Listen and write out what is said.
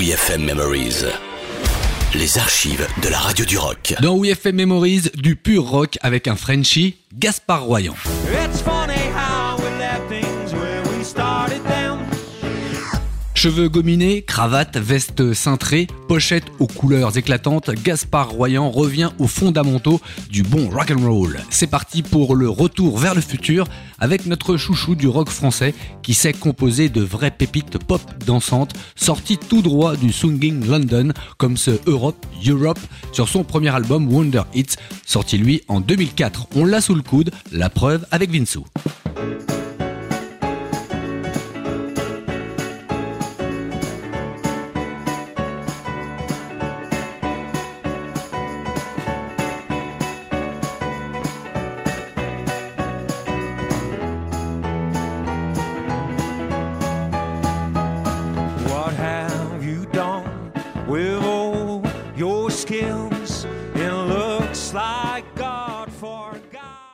WeFM Memories. Les archives de la radio du rock. Dans WeFM Memories, du pur rock avec un Frenchie, Gaspard Royan. It's Cheveux gominés, cravate, veste cintrée, pochette aux couleurs éclatantes, Gaspard Royan revient aux fondamentaux du bon rock and roll. C'est parti pour le retour vers le futur avec notre chouchou du rock français qui sait composer de vraies pépites pop dansantes sorties tout droit du Singing London comme ce Europe Europe sur son premier album Wonder Hits sorti lui en 2004. On l'a sous le coude, la preuve avec Vinsou. kills. It looks like God forgot.